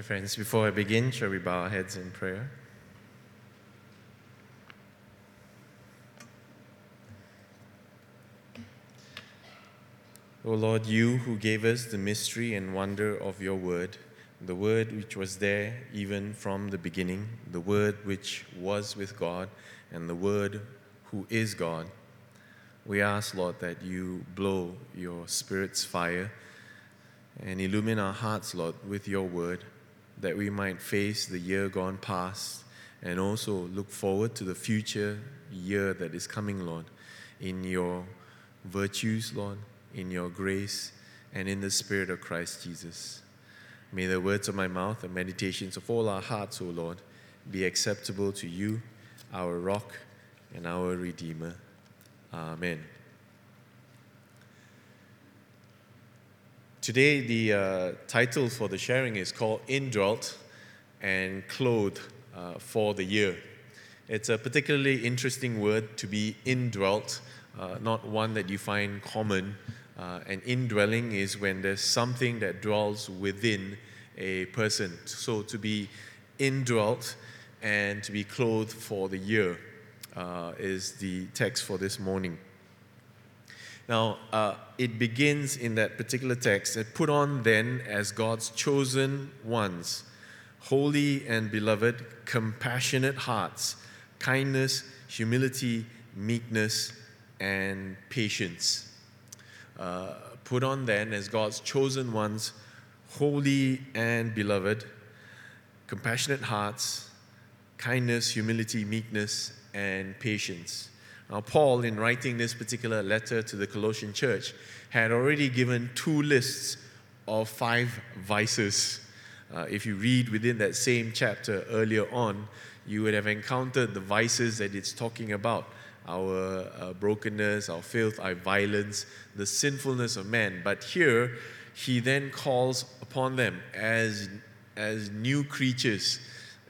Dear friends, before I begin, shall we bow our heads in prayer? O Lord, you who gave us the mystery and wonder of your word, the word which was there even from the beginning, the word which was with God, and the word who is God, we ask, Lord, that you blow your Spirit's fire and illumine our hearts, Lord, with your word, that we might face the year gone past and also look forward to the future year that is coming, Lord, in your virtues, Lord, in your grace, and in the Spirit of Christ Jesus. May the words of my mouth and meditations of all our hearts, O Lord, be acceptable to you, our rock and our Redeemer. Amen. Today, the uh, title for the sharing is called Indwelt and Clothed uh, for the Year. It's a particularly interesting word to be indwelt, uh, not one that you find common. Uh, and indwelling is when there's something that dwells within a person. So to be indwelt and to be clothed for the year uh, is the text for this morning. Now, uh, it begins in that particular text. It put on then as God's chosen ones, holy and beloved, compassionate hearts, kindness, humility, meekness, and patience. Uh, put on then as God's chosen ones, holy and beloved, compassionate hearts, kindness, humility, meekness, and patience. Now, Paul, in writing this particular letter to the Colossian church, had already given two lists of five vices. Uh, if you read within that same chapter earlier on, you would have encountered the vices that it's talking about our uh, brokenness, our filth, our violence, the sinfulness of man. But here, he then calls upon them as, as new creatures,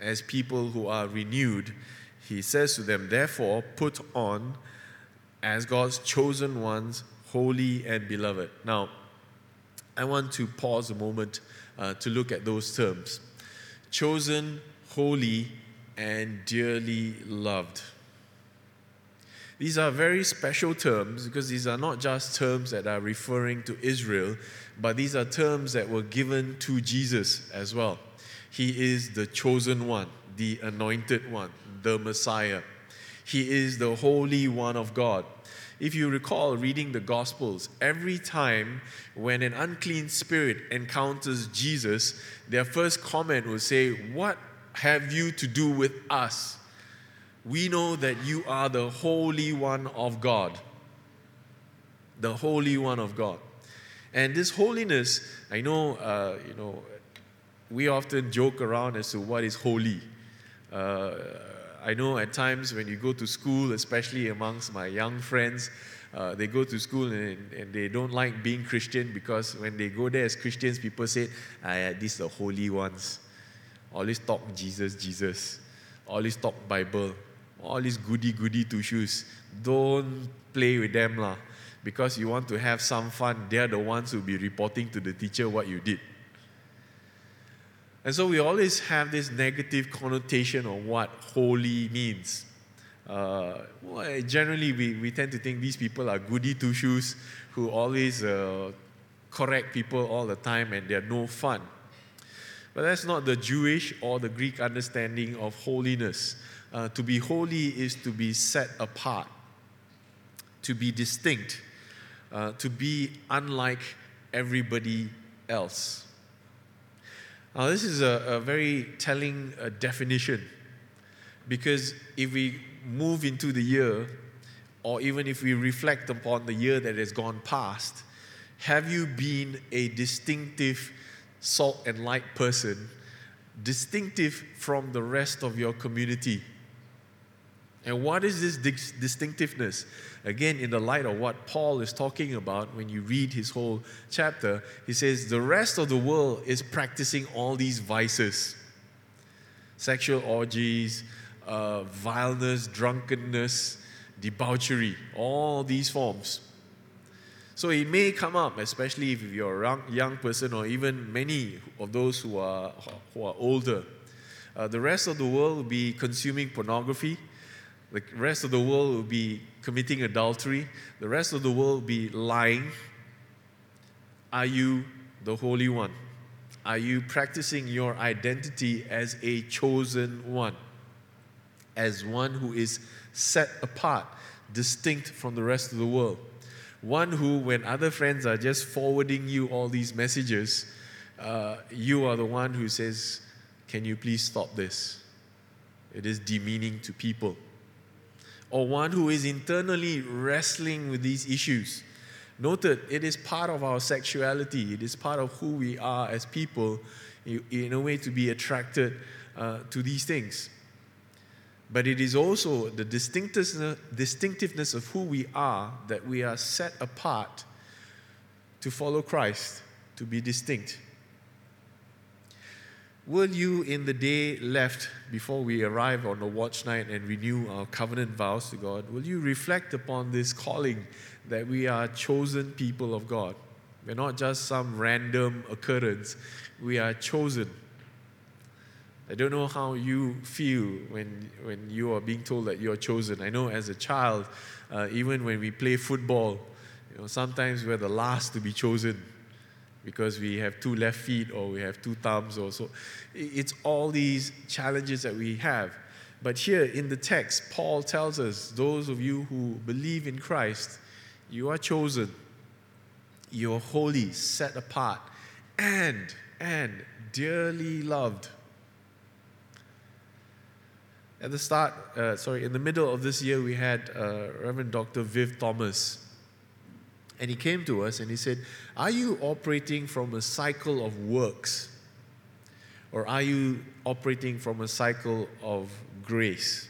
as people who are renewed he says to them, Therefore, put on as God's chosen ones, holy and beloved. Now, I want to pause a moment uh, to look at those terms chosen, holy, and dearly loved. These are very special terms because these are not just terms that are referring to Israel, but these are terms that were given to Jesus as well. He is the chosen one, the anointed one, the Messiah. He is the Holy One of God. If you recall reading the Gospels, every time when an unclean spirit encounters Jesus, their first comment will say, What have you to do with us? We know that you are the Holy One of God. The Holy One of God. And this holiness, I know, uh, you know, we often joke around as to what is holy. Uh, I know at times when you go to school, especially amongst my young friends, uh, they go to school and, and, they don't like being Christian because when they go there as Christians, people say, ah, these the holy ones. Always talk Jesus, Jesus. Always talk Bible. All these goody goody two shoes. Don't play with them lah. Because you want to have some fun. They're the ones who'll be reporting to the teacher what you did. And so we always have this negative connotation of what holy means. Uh, well, generally, we, we tend to think these people are goody two shoes who always uh, correct people all the time and they're no fun. But that's not the Jewish or the Greek understanding of holiness. Uh, to be holy is to be set apart, to be distinct, uh, to be unlike everybody else. Now, this is a, a very telling uh, definition because if we move into the year, or even if we reflect upon the year that has gone past, have you been a distinctive salt and light person, distinctive from the rest of your community? And what is this dis- distinctiveness? Again, in the light of what Paul is talking about when you read his whole chapter, he says the rest of the world is practicing all these vices sexual orgies, uh, vileness, drunkenness, debauchery, all these forms. So it may come up, especially if you're a young, person or even many of those who are, who are older. Uh, the rest of the world will be consuming pornography. The rest of the world will be committing adultery. The rest of the world will be lying. Are you the Holy One? Are you practicing your identity as a chosen one? As one who is set apart, distinct from the rest of the world? One who, when other friends are just forwarding you all these messages, uh, you are the one who says, Can you please stop this? It is demeaning to people. Or one who is internally wrestling with these issues Noted, it is part of our sexuality, it is part of who we are as people, in a way to be attracted uh, to these things. But it is also the distinctiveness of who we are that we are set apart to follow Christ, to be distinct. Will you, in the day left before we arrive on the watch night and renew our covenant vows to God, will you reflect upon this calling that we are chosen people of God. We're not just some random occurrence, we are chosen. I don't know how you feel when, when you are being told that you're chosen. I know as a child, uh, even when we play football, you know, sometimes we're the last to be chosen because we have two left feet or we have two thumbs or so. It's all these challenges that we have. But here in the text, Paul tells us those of you who believe in Christ, you are chosen. You're holy, set apart, and, and dearly loved. At the start, uh, sorry, in the middle of this year, we had uh, Reverend Dr. Viv Thomas. And he came to us and he said, Are you operating from a cycle of works? Or are you operating from a cycle of grace?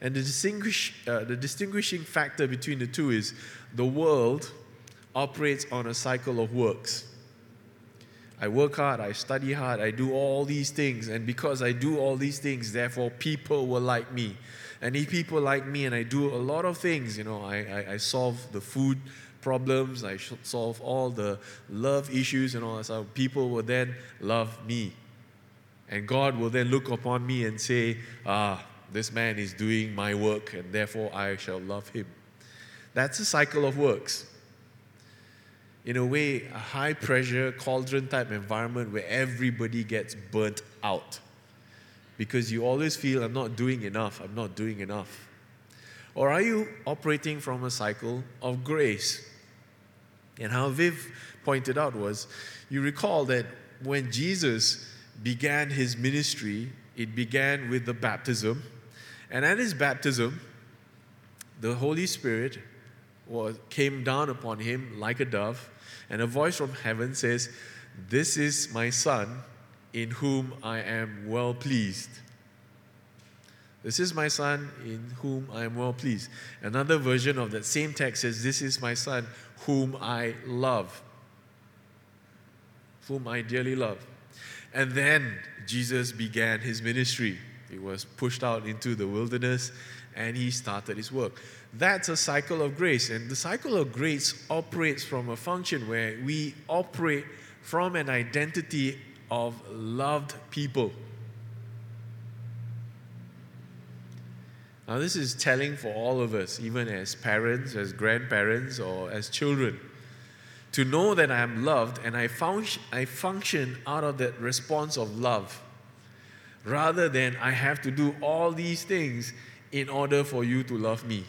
And the, distinguish, uh, the distinguishing factor between the two is the world operates on a cycle of works. I work hard, I study hard, I do all these things, and because I do all these things, therefore people will like me. And if people like me and I do a lot of things, you know, I, I, I solve the food problems, I solve all the love issues and all that stuff, people will then love me. And God will then look upon me and say, ah, this man is doing my work, and therefore I shall love him. That's a cycle of works. In a way, a high pressure, cauldron type environment where everybody gets burnt out because you always feel, I'm not doing enough, I'm not doing enough. Or are you operating from a cycle of grace? And how Viv pointed out was you recall that when Jesus began his ministry, it began with the baptism and at his baptism, the Holy Spirit was, came down upon him like a dove, and a voice from heaven says, This is my Son, in whom I am well pleased. This is my Son, in whom I am well pleased. Another version of that same text says, This is my Son, whom I love, whom I dearly love. And then Jesus began his ministry. He was pushed out into the wilderness and he started his work. That's a cycle of grace. And the cycle of grace operates from a function where we operate from an identity of loved people. Now, this is telling for all of us, even as parents, as grandparents, or as children, to know that I am loved and I, I function out of that response of love rather than I have to do all these things in order for you to love me.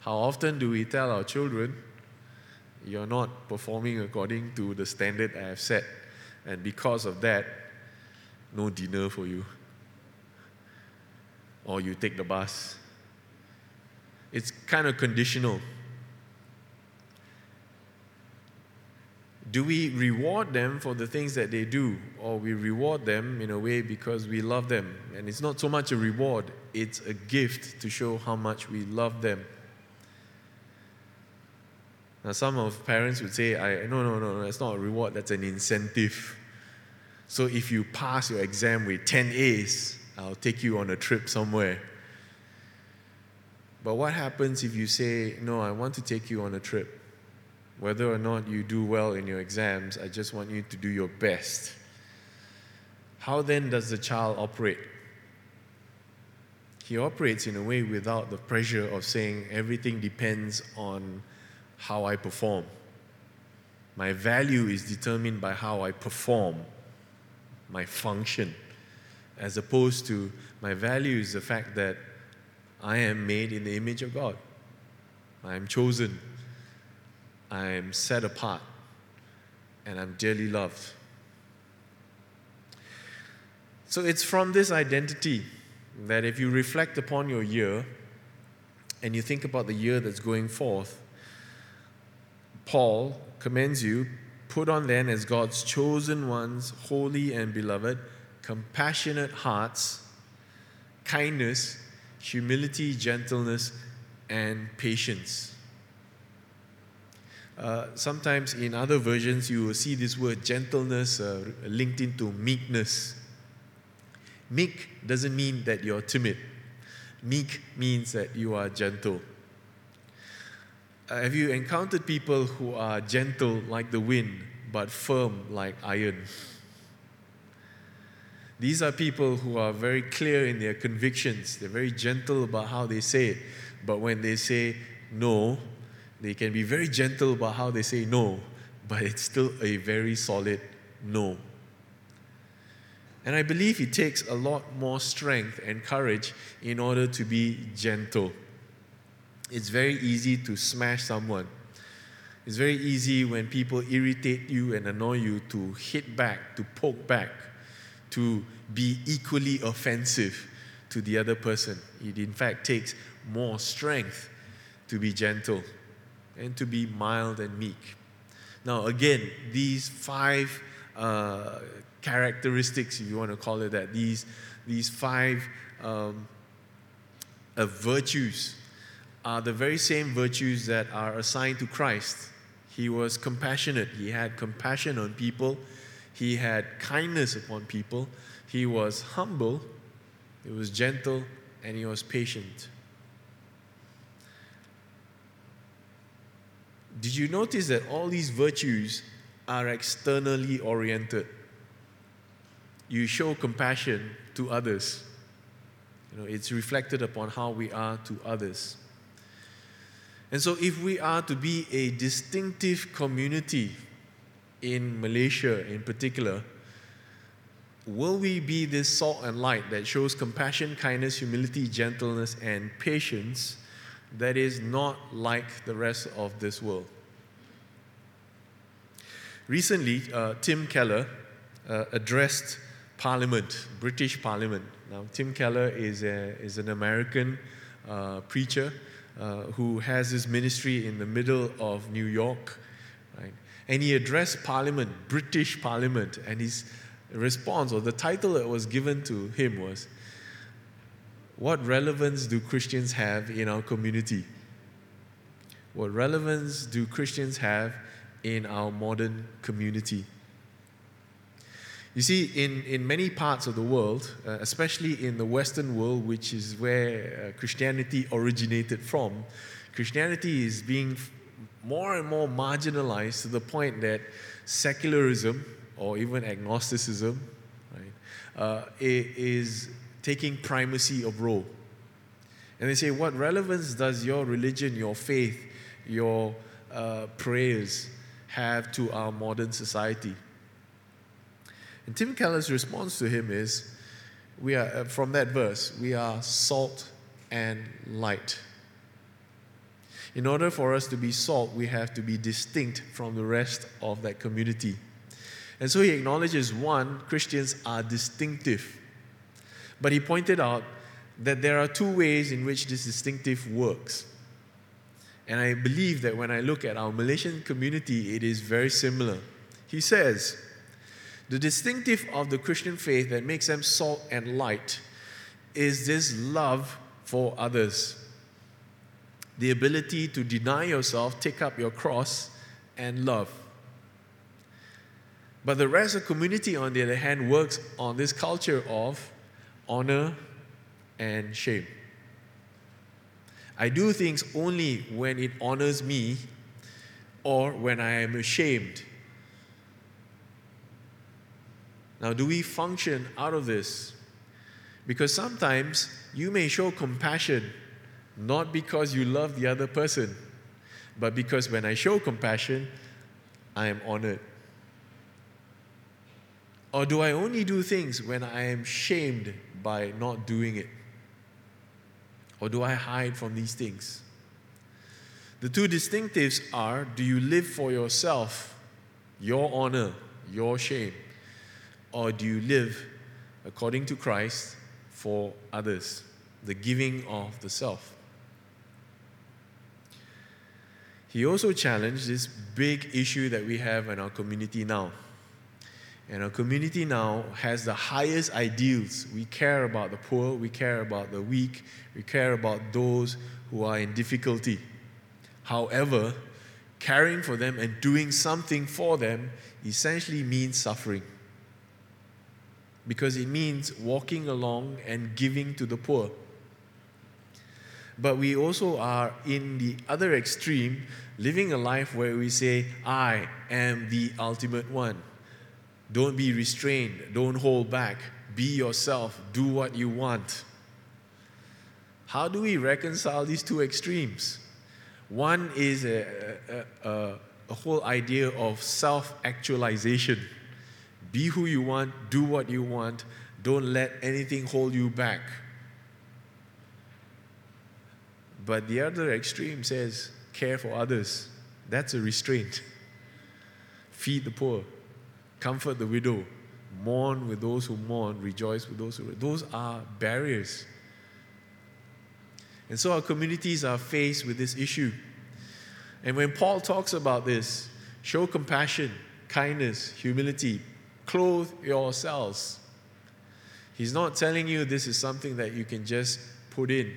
How often do we tell our children, you're not performing according to the standard I have set, and because of that, no dinner for you? Or you take the bus. It's kind of conditional. do we reward them for the things that they do, or we reward them in a way because we love them? And it's not so much a reward, it's a gift to show how much we love them. Now, some of parents would say, I, no, no, no, no, that's not a reward, that's an incentive. So if you pass your exam with 10 A's, I'll take you on a trip somewhere. But what happens if you say, No, I want to take you on a trip? Whether or not you do well in your exams, I just want you to do your best. How then does the child operate? He operates in a way without the pressure of saying everything depends on how I perform. My value is determined by how I perform, my function, as opposed to my value is the fact that I am made in the image of God. I am chosen. I am set apart. And I'm dearly loved. So it's from this identity that if you reflect upon your year and you think about the year that's going forth, Paul commends you put on then as God's chosen ones, holy and beloved, compassionate hearts, kindness, humility, gentleness, and patience. Uh, sometimes in other versions, you will see this word gentleness uh, linked into meekness. Meek doesn't mean that you're timid, meek means that you are gentle. Uh, have you encountered people who are gentle like the wind, but firm like iron? These are people who are very clear in their convictions. They're very gentle about how they say it. But when they say no, they can be very gentle about how they say no, but it's still a very solid no. And I believe it takes a lot more strength and courage in order to be gentle. It's very easy to smash someone. It's very easy when people irritate you and annoy you to hit back, to poke back to be equally offensive to the other person. It, in fact, takes more strength to be gentle and to be mild and meek. Now, again, these five uh, characteristics, if you want to call it that, these, these five um, uh, virtues are the very same virtues that are assigned to Christ. He was compassionate, he had compassion on people he had kindness upon people. He was humble. He was gentle. And he was patient. Did you notice that all these virtues are externally oriented? You show compassion to others. You know, it's reflected upon how we are to others. And so, if we are to be a distinctive community in Malaysia in particular, will we be this salt and light that shows compassion, kindness, humility, gentleness, and patience that is not like the rest of this world? Recently, uh, Tim Keller uh, addressed Parliament, British Parliament. Now, Tim Keller is, a, is an American uh, preacher uh, who has his ministry in the middle of New York and he addressed Parliament, British Parliament, and his response, or the title that was given to him was, What relevance do Christians have in our community? What relevance do Christians have in our modern community? You see, in, in many parts of the world, uh, especially in the Western world, which is where uh, Christianity originated from, Christianity is being more and more marginalized to the point that secularism or even agnosticism right, uh, is taking primacy of role. And they say, what relevance does your religion, your faith, your uh, prayers have to our modern society? And Tim Keller's response to him is, we are, uh, from that verse, we are salt and light. In order for us to be salt, we have to be distinct from the rest of that community. And so he acknowledges one, Christians are distinctive. But he pointed out that there are two ways in which this distinctive works. And I believe that when I look at our Malaysian community, it is very similar. He says, the distinctive of the Christian faith that makes them salt and light is this love for others the ability to deny yourself, take up your cross, and love. But the rest of the community, on the other hand, works on this culture of honor and shame. I do things only when it honors me or when I am ashamed. Now, do we function out of this? Because sometimes you may show compassion not because you love the other person, but because when I show compassion, I am honored. Or do I only do things when I am shamed by not doing it? Or do I hide from these things? The two distinctives are do you live for yourself, your honor, your shame? Or do you live according to Christ for others, the giving of the self? He also challenged this big issue that we have in our community now. And our community now has the highest ideals. We care about the poor, we care about the weak, we care about those who are in difficulty. However, caring for them and doing something for them essentially means suffering. Because it means walking along and giving to the poor. But we also are in the other extreme, living a life where we say, I am the ultimate one. Don't be restrained. Don't hold back. Be yourself. Do what you want. How do we reconcile these two extremes? One is a, a, a, a whole idea of self actualization. Be who you want, do what you want, don't let anything hold you back. But the other extreme says, care for others. That's a restraint. Feed the poor comfort the widow, mourn with those who mourn, rejoice with those who. Those are barriers. And so our communities are faced with this issue. And when Paul talks about this, show compassion, kindness, humility, clothe yourselves. He's not telling you this is something that you can just put in.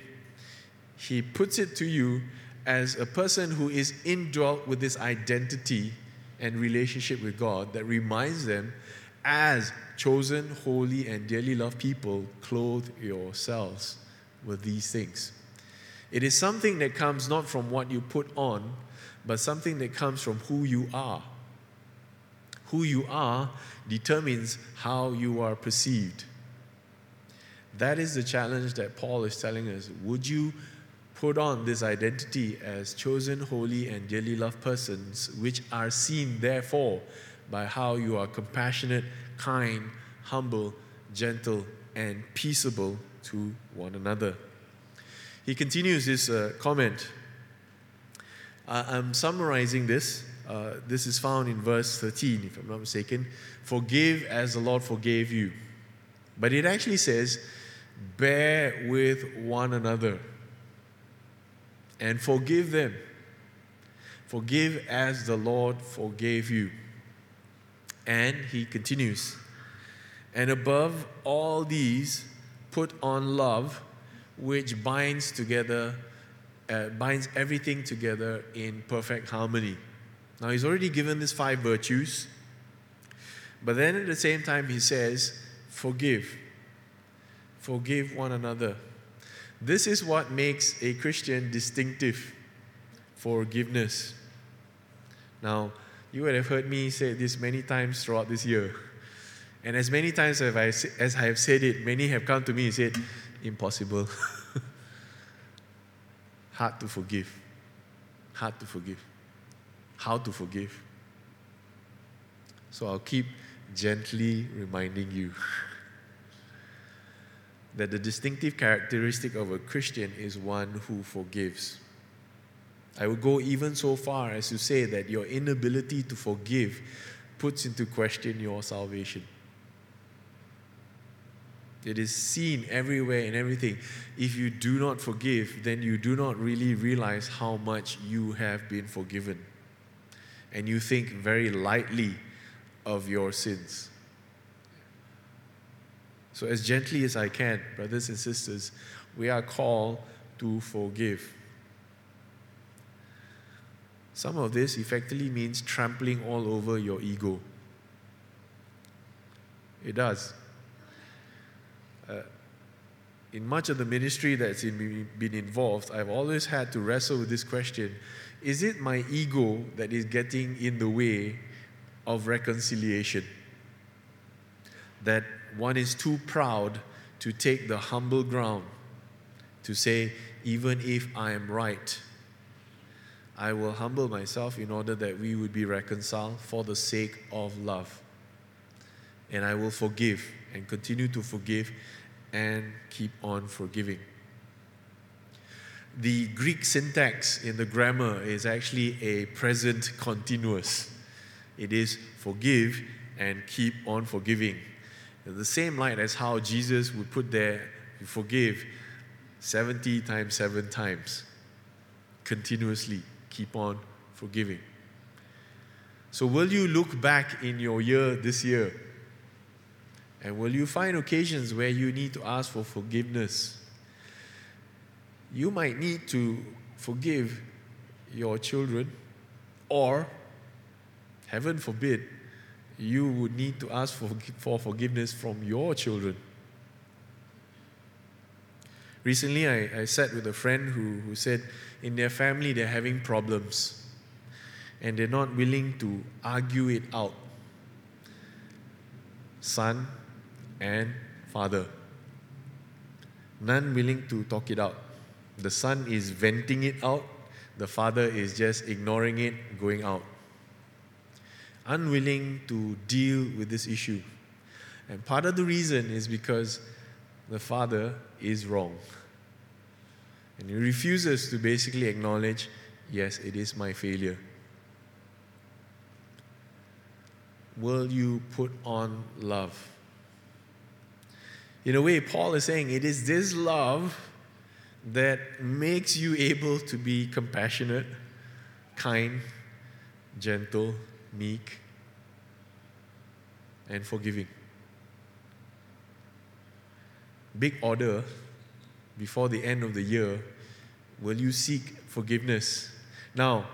He puts it to you as a person who is indwelt with this identity and relationship with God that reminds them, as chosen, holy, and dearly loved people, clothe yourselves with these things. It is something that comes not from what you put on, but something that comes from who you are. Who you are determines how you are perceived. That is the challenge that Paul is telling us. Would you put on this identity as chosen, holy, and dearly loved persons, which are seen, therefore, by how you are compassionate, kind, humble, gentle, and peaceable to one another. He continues his uh, comment. I'm summarizing this. Uh, this is found in verse 13, if I'm not mistaken. Forgive as the Lord forgave you. But it actually says, bear with one another and forgive them. Forgive as the Lord forgave you. And he continues, and above all these, put on love, which binds together, uh, binds everything together in perfect harmony. Now, he's already given these five virtues, but then at the same time, he says, forgive. Forgive one another. This is what makes a Christian distinctive forgiveness. Now, you would have heard me say this many times throughout this year. And as many times as I, as I have said it, many have come to me and said, impossible. Hard to forgive. Hard to forgive. How to forgive. So I'll keep gently reminding you. that the distinctive characteristic of a Christian is one who forgives. I would go even so far as to say that your inability to forgive puts into question your salvation. It is seen everywhere and everything. If you do not forgive, then you do not really realize how much you have been forgiven. And you think very lightly of your sins. So, as gently as I can, brothers and sisters, we are called to forgive. Some of this effectively means trampling all over your ego. It does. Uh, in much of the ministry that's in, been involved, I've always had to wrestle with this question is it my ego that is getting in the way of reconciliation? That one is too proud to take the humble ground to say, even if I am right, I will humble myself in order that we would be reconciled for the sake of love. And I will forgive and continue to forgive and keep on forgiving. The Greek syntax in the grammar is actually a present continuous. It is forgive and keep on forgiving. The same light as how Jesus would put there, forgive 70 times, seven times. Continuously keep on forgiving. So, will you look back in your year this year? And will you find occasions where you need to ask for forgiveness? You might need to forgive your children, or, heaven forbid, you would need to ask for, for forgiveness from your children. Recently, I, I sat with a friend who, who said in their family they're having problems and they're not willing to argue it out. Son and father. None willing to talk it out. The son is venting it out, the father is just ignoring it, going out. Unwilling to deal with this issue. And part of the reason is because the father is wrong. And he refuses to basically acknowledge, yes, it is my failure. Will you put on love? In a way, Paul is saying it is this love that makes you able to be compassionate, kind, gentle, meek, and forgiving. Big order before the end of the year will you seek forgiveness? Now,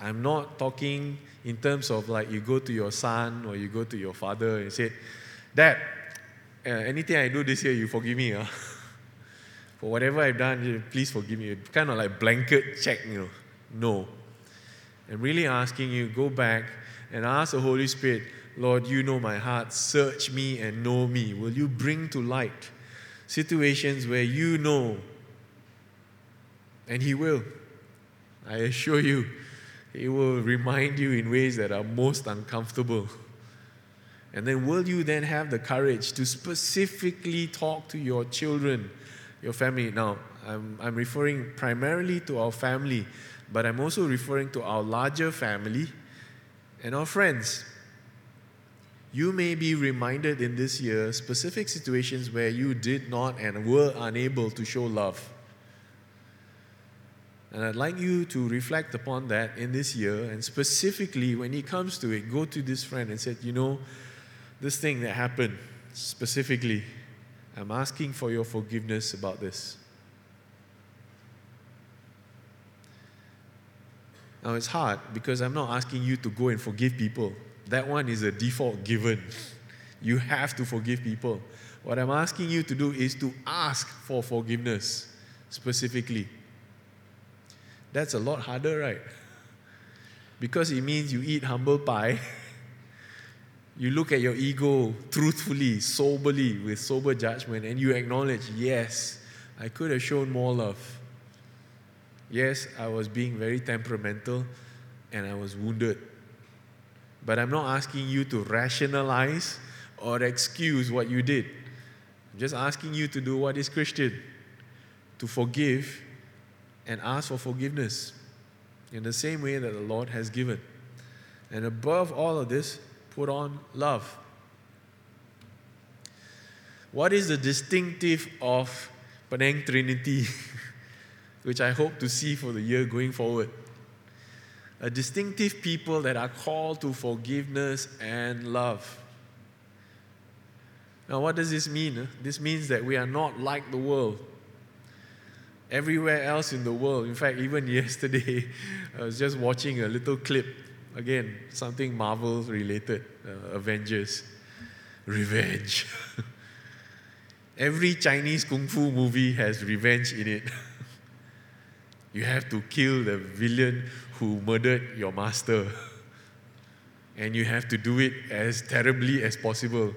I'm not talking in terms of like you go to your son or you go to your father and say, Dad, uh, anything I do this year, you forgive me. Huh? for whatever I've done, please forgive me. Kind of like blanket check, you know. No. I'm really asking you, go back and ask the Holy Spirit, Lord, you know my heart. Search me and know me. Will you bring to light situations where you know? And He will. I assure you, He will remind you in ways that are most uncomfortable. And then, will you then have the courage to specifically talk to your children? Your family. Now, I'm, I'm referring primarily to our family, but I'm also referring to our larger family and our friends. You may be reminded in this year specific situations where you did not and were unable to show love. And I'd like you to reflect upon that in this year, and specifically when it comes to it, go to this friend and say, You know, this thing that happened specifically, I'm asking for your forgiveness about this. Now it's hard because I'm not asking you to go and forgive people. That one is a default given. You have to forgive people. What I'm asking you to do is to ask for forgiveness specifically. That's a lot harder, right? Because it means you eat humble pie You look at your ego truthfully, soberly, with sober judgment, and you acknowledge, yes, I could have shown more love. Yes, I was being very temperamental and I was wounded. But I'm not asking you to rationalize or excuse what you did. I'm just asking you to do what is Christian to forgive and ask for forgiveness in the same way that the Lord has given. And above all of this, put on love. What is the distinctive of Penang Trinity, which I hope to see for the year going forward? A distinctive people that are called to forgiveness and love. Now, what does this mean? This means that we are not like the world. Everywhere else in the world, in fact, even yesterday, I was just watching a little clip Again, something Marvel related, uh, Avengers, revenge. Every Chinese kung fu movie has revenge in it. you have to kill the villain who murdered your master. And you have to do it as terribly as possible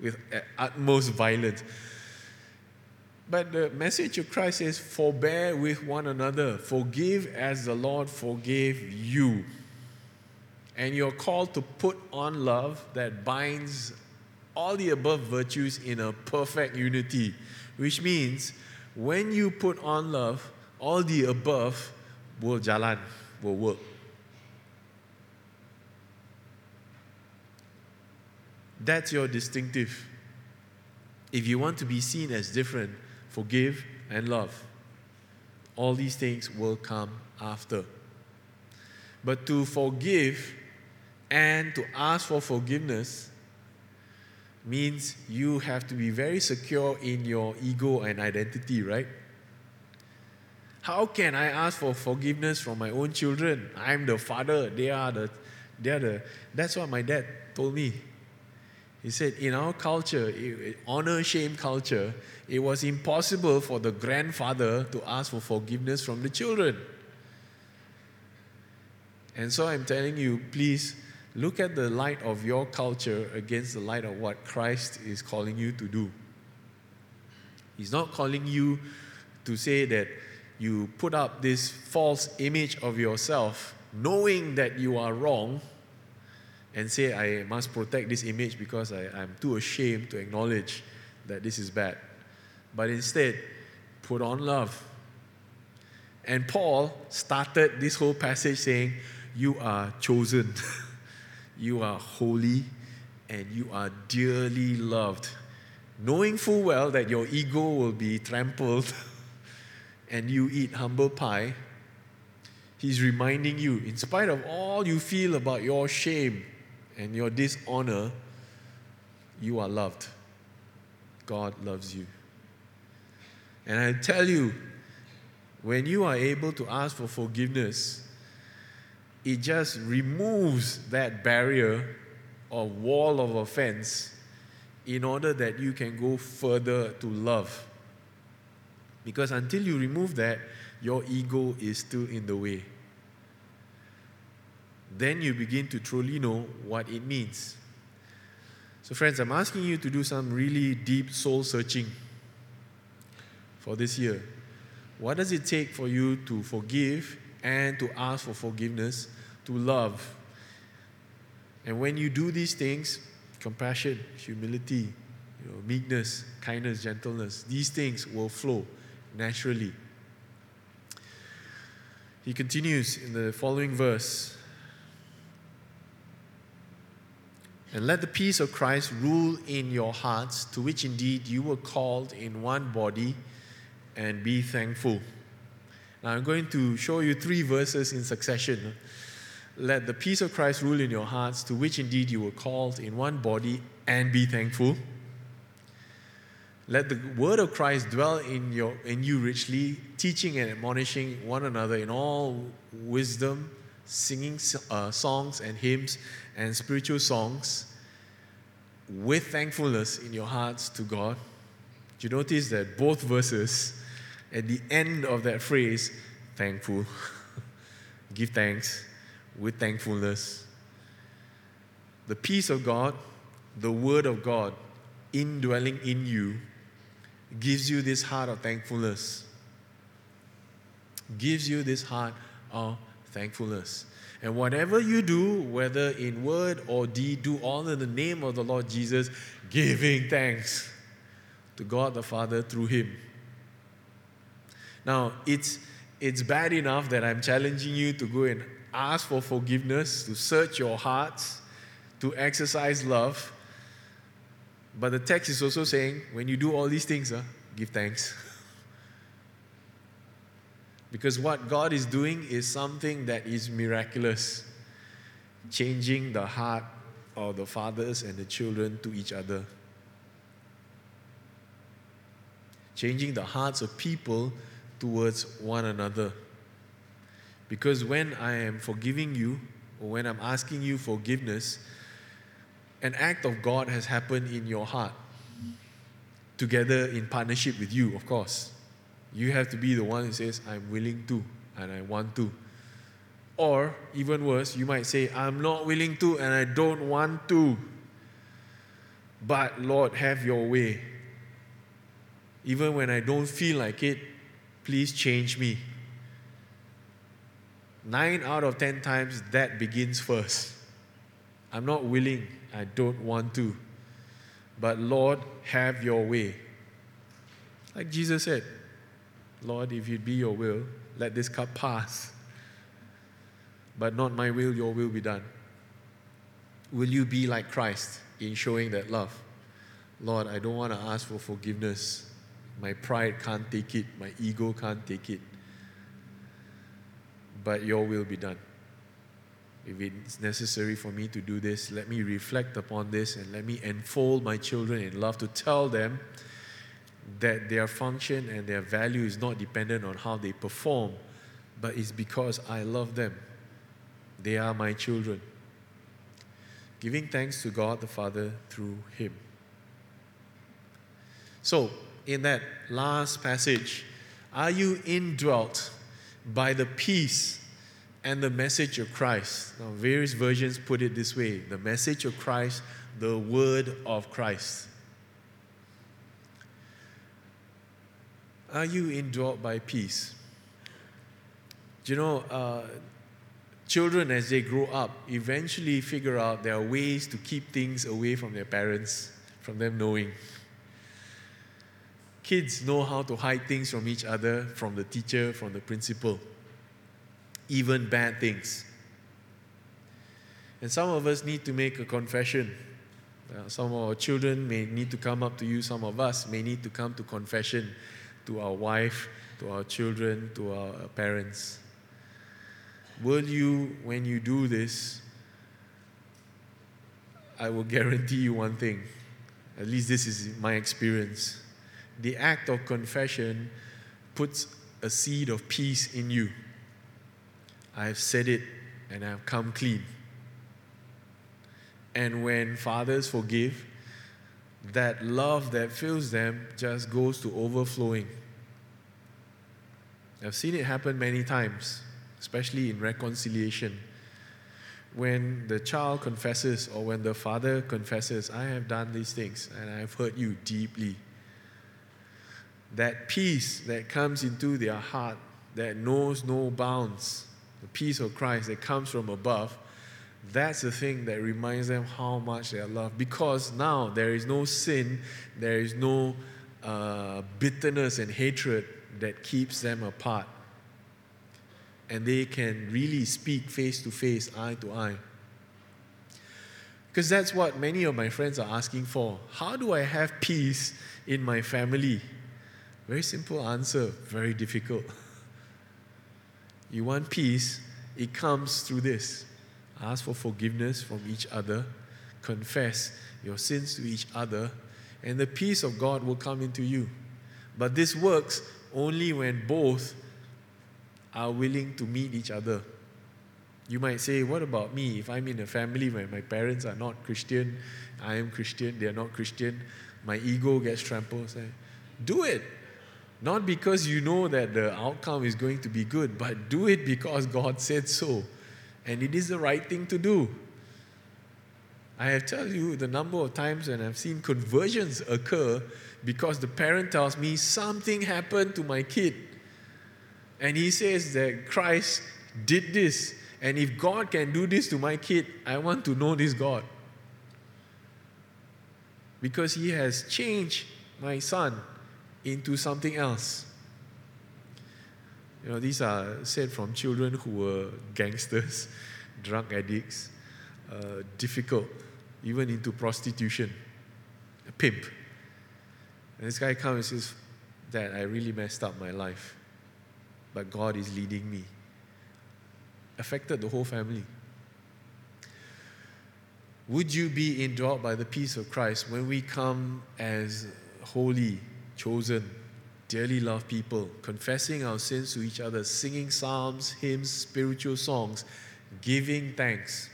with utmost violence. But the message of Christ is forbear with one another, forgive as the Lord forgave you. And you're called to put on love that binds all the above virtues in a perfect unity, which means when you put on love, all the above will jalan, will work. That's your distinctive. If you want to be seen as different, forgive and love. All these things will come after. But to forgive and to ask for forgiveness means you have to be very secure in your ego and identity, right? How can I ask for forgiveness from my own children? I'm the father, they are the they are the that's what my dad told me. He said, in our culture, honor shame culture, it was impossible for the grandfather to ask for forgiveness from the children. And so I'm telling you, please look at the light of your culture against the light of what Christ is calling you to do. He's not calling you to say that you put up this false image of yourself, knowing that you are wrong and say, I must protect this image because I, I'm too ashamed to acknowledge that this is bad. But instead, put on love. And Paul started this whole passage saying, You are chosen, you are holy, and you are dearly loved. Knowing full well that your ego will be trampled and you eat humble pie, he's reminding you, in spite of all you feel about your shame, and your dishonor, you are loved. God loves you. And I tell you, when you are able to ask for forgiveness, it just removes that barrier or wall of offense in order that you can go further to love. Because until you remove that, your ego is still in the way then you begin to truly know what it means. So, friends, I'm asking you to do some really deep soul searching for this year. What does it take for you to forgive and to ask for forgiveness, to love? And when you do these things, compassion, humility, you know, meekness, kindness, gentleness, these things will flow naturally. He continues in the following verse And let the peace of Christ rule in your hearts, to which indeed you were called in one body, and be thankful. Now I'm going to show you three verses in succession. Let the peace of Christ rule in your hearts, to which indeed you were called in one body, and be thankful. Let the word of Christ dwell in, your, in you richly, teaching and admonishing one another in all wisdom, singing uh, songs and hymns and spiritual songs with thankfulness in your hearts to God. Do you notice that both verses, at the end of that phrase, thankful, give thanks with thankfulness. The peace of God, the Word of God, indwelling in you, gives you this heart of thankfulness. Gives you this heart of thankfulness. And whatever you do, whether in word or deed, do all in the name of the Lord Jesus, giving thanks to God the Father through Him. Now, it's, it's bad enough that I'm challenging you to go and ask for forgiveness, to search your hearts, to exercise love. But the text is also saying when you do all these things, uh, give thanks. Because what God is doing is something that is miraculous, changing the heart of the fathers and the children to each other, changing the hearts of people towards one another. Because when I am forgiving you, or when I'm asking you forgiveness, an act of God has happened in your heart. together in partnership with you, of course. You have to be the one who says, I'm willing to and I want to. Or, even worse, you might say, I'm not willing to and I don't want to. But, Lord, have your way. Even when I don't feel like it, please change me. Nine out of ten times, that begins first. I'm not willing, I don't want to. But Lord, have your way. Like Jesus said, Lord, if it be your will, let this cup pass. But not my will, your will be done. Will you be like Christ in showing that love? Lord, I don't want to ask for forgiveness. My pride can't take it, my ego can't take it. But your will be done. If it's necessary for me to do this, let me reflect upon this and let me enfold my children in love to tell them that their function and their value is not dependent on how they perform, but it's because I love them. They are my children. Giving thanks to God the Father through Him. So, in that last passage, are you indwelt by the peace and the message of Christ. Now, various versions put it this way the message of Christ, the word of Christ. Are you indwelt by peace? Do you know, uh, children as they grow up eventually figure out there are ways to keep things away from their parents, from them knowing. Kids know how to hide things from each other, from the teacher, from the principal even bad things. And some of us need to make a confession. Uh, some of our children may need to come up to you, some of us may need to come to confession to our wife, to our children, to our parents. Will you, when you do this, I will guarantee you one thing, at least this is my experience. The act of confession puts a seed of peace in you. I have said it and I have come clean. And when fathers forgive, that love that fills them just goes to overflowing. I've seen it happen many times, especially in reconciliation. When the child confesses or when the father confesses, I have done these things and I have hurt you deeply. That peace that comes into their heart that knows no bounds the peace of Christ that comes from above, that's the thing that reminds them how much they are loved. Because now there is no sin, there is no uh, bitterness and hatred that keeps them apart. And they can really speak face to face, eye to eye. Because that's what many of my friends are asking for. How do I have peace in my family? Very simple answer, very difficult. You want peace, it comes through this. Ask for forgiveness from each other, confess your sins to each other, and the peace of God will come into you. But this works only when both are willing to meet each other. You might say, What about me? If I'm in a family where my parents are not Christian, I am Christian, they are not Christian, my ego gets trampled. Say, Do it. Not because you know that the outcome is going to be good, but do it because God said so. And it is the right thing to do. I have told you the number of times when I've seen conversions occur because the parent tells me something happened to my kid. And he says that Christ did this. And if God can do this to my kid, I want to know this God. Because he has changed my son into something else. You know, these are said from children who were gangsters, drug addicts, uh, difficult, even into prostitution, a pimp. And this guy comes and says, Dad, I really messed up my life, but God is leading me. Affected the whole family. Would you be indwelt by the peace of Christ when we come as holy, chosen, dearly loved people, confessing our sins to each other, singing psalms, hymns, spiritual songs, giving thanks.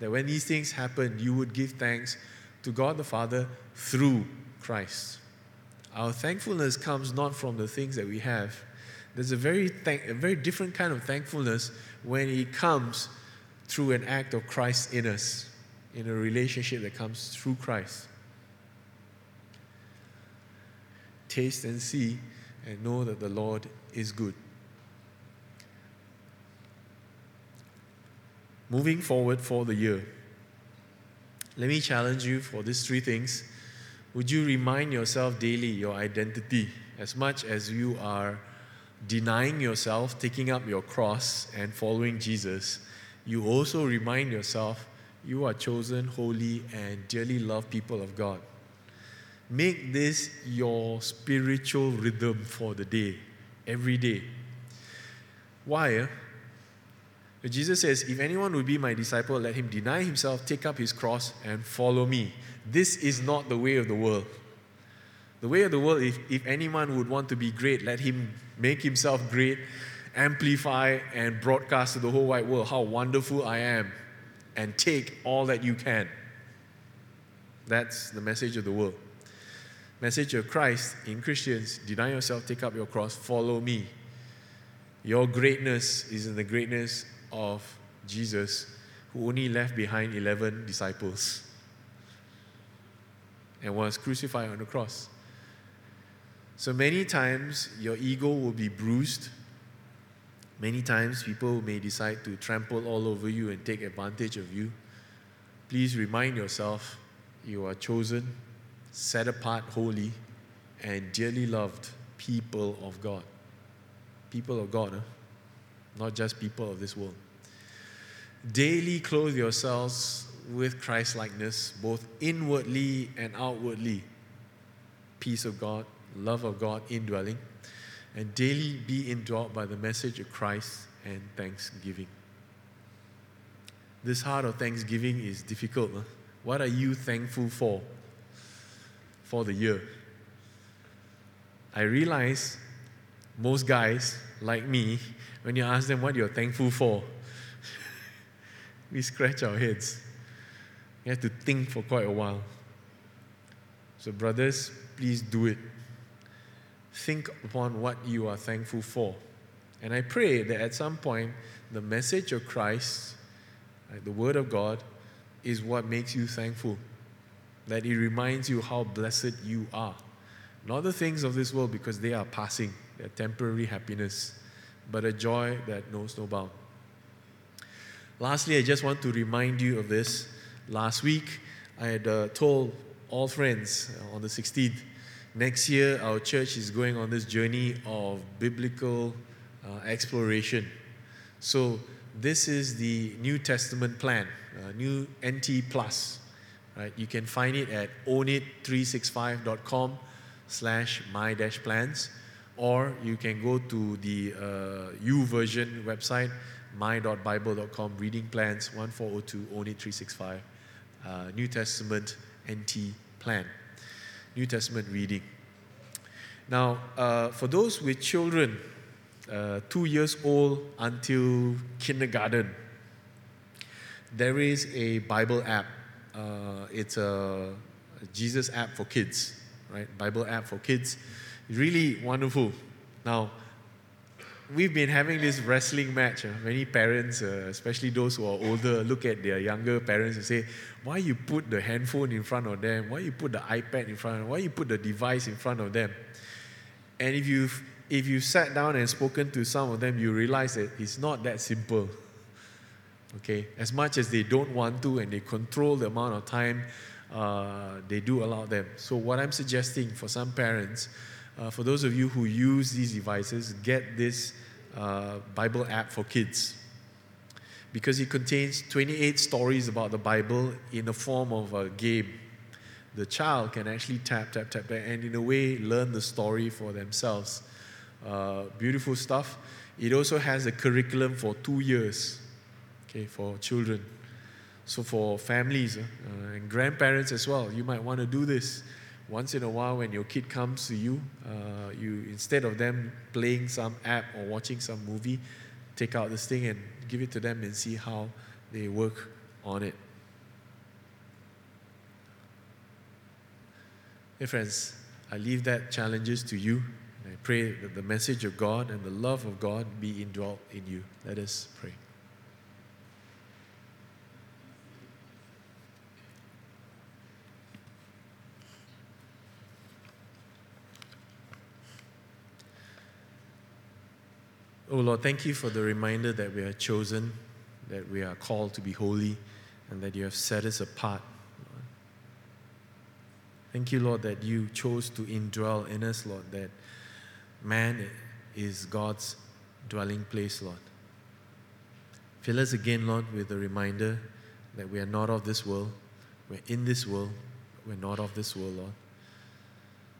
That when these things happen, you would give thanks to God the Father through Christ. Our thankfulness comes not from the things that we have. There's a very, thank- a very different kind of thankfulness when it comes through an act of Christ in us, in a relationship that comes through Christ. Taste and see and know that the Lord is good. Moving forward for the year, let me challenge you for these three things. Would you remind yourself daily your identity as much as you are denying yourself, taking up your cross, and following Jesus? You also remind yourself you are chosen, holy, and dearly loved people of God. Make this your spiritual rhythm for the day, every day. Why? Eh? Jesus says, If anyone would be my disciple, let him deny himself, take up his cross, and follow me. This is not the way of the world. The way of the world, if, if anyone would want to be great, let him make himself great, amplify, and broadcast to the whole wide world how wonderful I am, and take all that you can. That's the message of the world message of Christ in Christians deny yourself, take up your cross, follow me. Your greatness is in the greatness of Jesus, who only left behind 11 disciples and was crucified on the cross. So many times your ego will be bruised. Many times people may decide to trample all over you and take advantage of you. Please remind yourself you are chosen set apart, holy, and dearly loved people of God. People of God, huh? not just people of this world. Daily clothe yourselves with Christ likeness, both inwardly and outwardly. Peace of God, love of God indwelling, and daily be indwelt by the message of Christ and thanksgiving. This heart of thanksgiving is difficult. Huh? What are you thankful for? For the year. I realize most guys, like me, when you ask them what you're thankful for, we scratch our heads. You have to think for quite a while. So, brothers, please do it. Think upon what you are thankful for. And I pray that at some point, the message of Christ, like the Word of God, is what makes you thankful that it reminds you how blessed you are. Not the things of this world because they are passing, they're temporary happiness, but a joy that knows no bound. Lastly, I just want to remind you of this. Last week, I had uh, told all friends uh, on the 16th, next year our church is going on this journey of biblical uh, exploration. So, this is the New Testament plan, uh, New NT Plus. Right? You can find it at ownit365.com slash my dash plans, or you can go to the uh, YouVersion website, my.bible.com, reading plans 1402 ownit365, uh, New Testament NT plan, New Testament reading. Now, uh, for those with children, uh, two years old until kindergarten, there is a Bible app uh, it's a Jesus app for kids, right? Bible app for kids. Really wonderful. Now, we've been having this wrestling match. Uh, many parents, uh, especially those who are older, look at their younger parents and say, "Why you put the handphone in front of them? Why you put the iPad in front of them? Why you put the device in front of them?" And if you've if you sat down and spoken to some of them, you realize that it's not that simple. Okay, as much as they don't want to and they control the amount of time uh, they do allow them. So, what I'm suggesting for some parents, uh, for those of you who use these devices, get this uh, Bible app for kids because it contains 28 stories about the Bible in the form of a game. The child can actually tap, tap, tap, and in a way learn the story for themselves. Uh, beautiful stuff. It also has a curriculum for two years okay, for children. So for families uh, and grandparents as well, you might want to do this once in a while when your kid comes to you. Uh, you instead of them playing some app or watching some movie, take out this thing and give it to them and see how they work on it. Hey friends, I leave that challenges to you. I pray that the message of God and the love of God be indwelt in you. Let us pray. Oh Lord, thank you for the reminder that we are chosen, that we are called to be holy, and that you have set us apart. Thank you, Lord, that you chose to indwell in us, Lord, that man is God's dwelling place, Lord. Fill us again, Lord, with a reminder that we are not of this world. We're in this world, we're not of this world, Lord.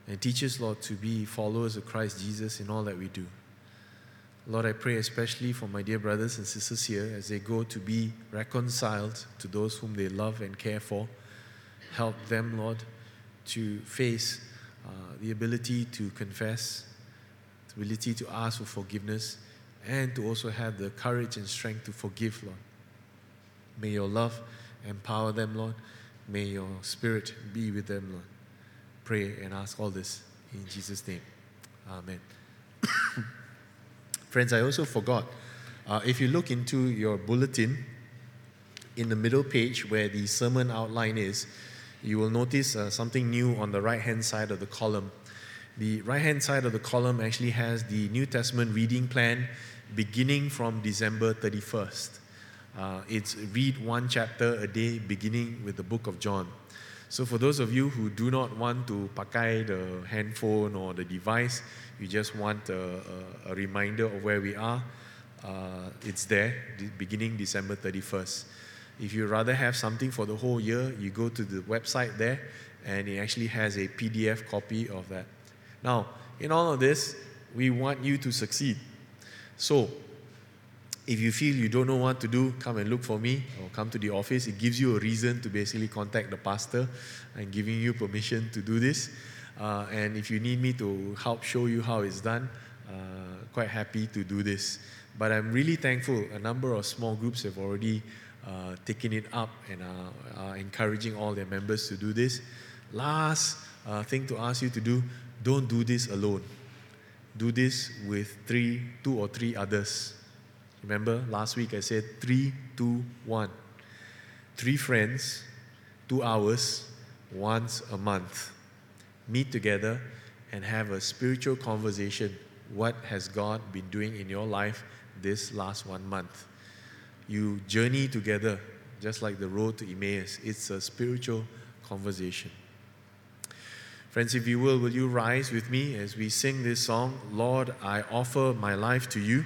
And teach us, Lord, to be followers of Christ Jesus in all that we do. Lord, I pray especially for my dear brothers and sisters here as they go to be reconciled to those whom they love and care for. Help them, Lord, to face uh, the ability to confess, the ability to ask for forgiveness, and to also have the courage and strength to forgive, Lord. May your love empower them, Lord. May your spirit be with them, Lord. Pray and ask all this in Jesus' name. Amen. Friends, I also forgot. Uh, if you look into your bulletin, in the middle page where the sermon outline is, you will notice uh, something new on the right hand side of the column. The right hand side of the column actually has the New Testament reading plan beginning from December 31st. Uh, it's read one chapter a day beginning with the book of John. So, for those of you who do not want to pakai the handphone or the device, you just want a, a, a reminder of where we are, uh, it's there, beginning December 31st. If you rather have something for the whole year, you go to the website there and it actually has a PDF copy of that. Now, in all of this, we want you to succeed. So, if you feel you don't know what to do, come and look for me or come to the office. It gives you a reason to basically contact the pastor and giving you permission to do this. Uh, and if you need me to help show you how it's done, uh, quite happy to do this. But I'm really thankful. A number of small groups have already uh, taken it up and are, are, encouraging all their members to do this. Last uh, thing to ask you to do don't do this alone. Do this with three, two or three others. Remember, last week I said three, two, one. Three friends, two hours, once a month. Meet together and have a spiritual conversation. What has God been doing in your life this last one month? You journey together, just like the road to Emmaus. It's a spiritual conversation. Friends, if you will, will you rise with me as we sing this song? Lord, I offer my life to you.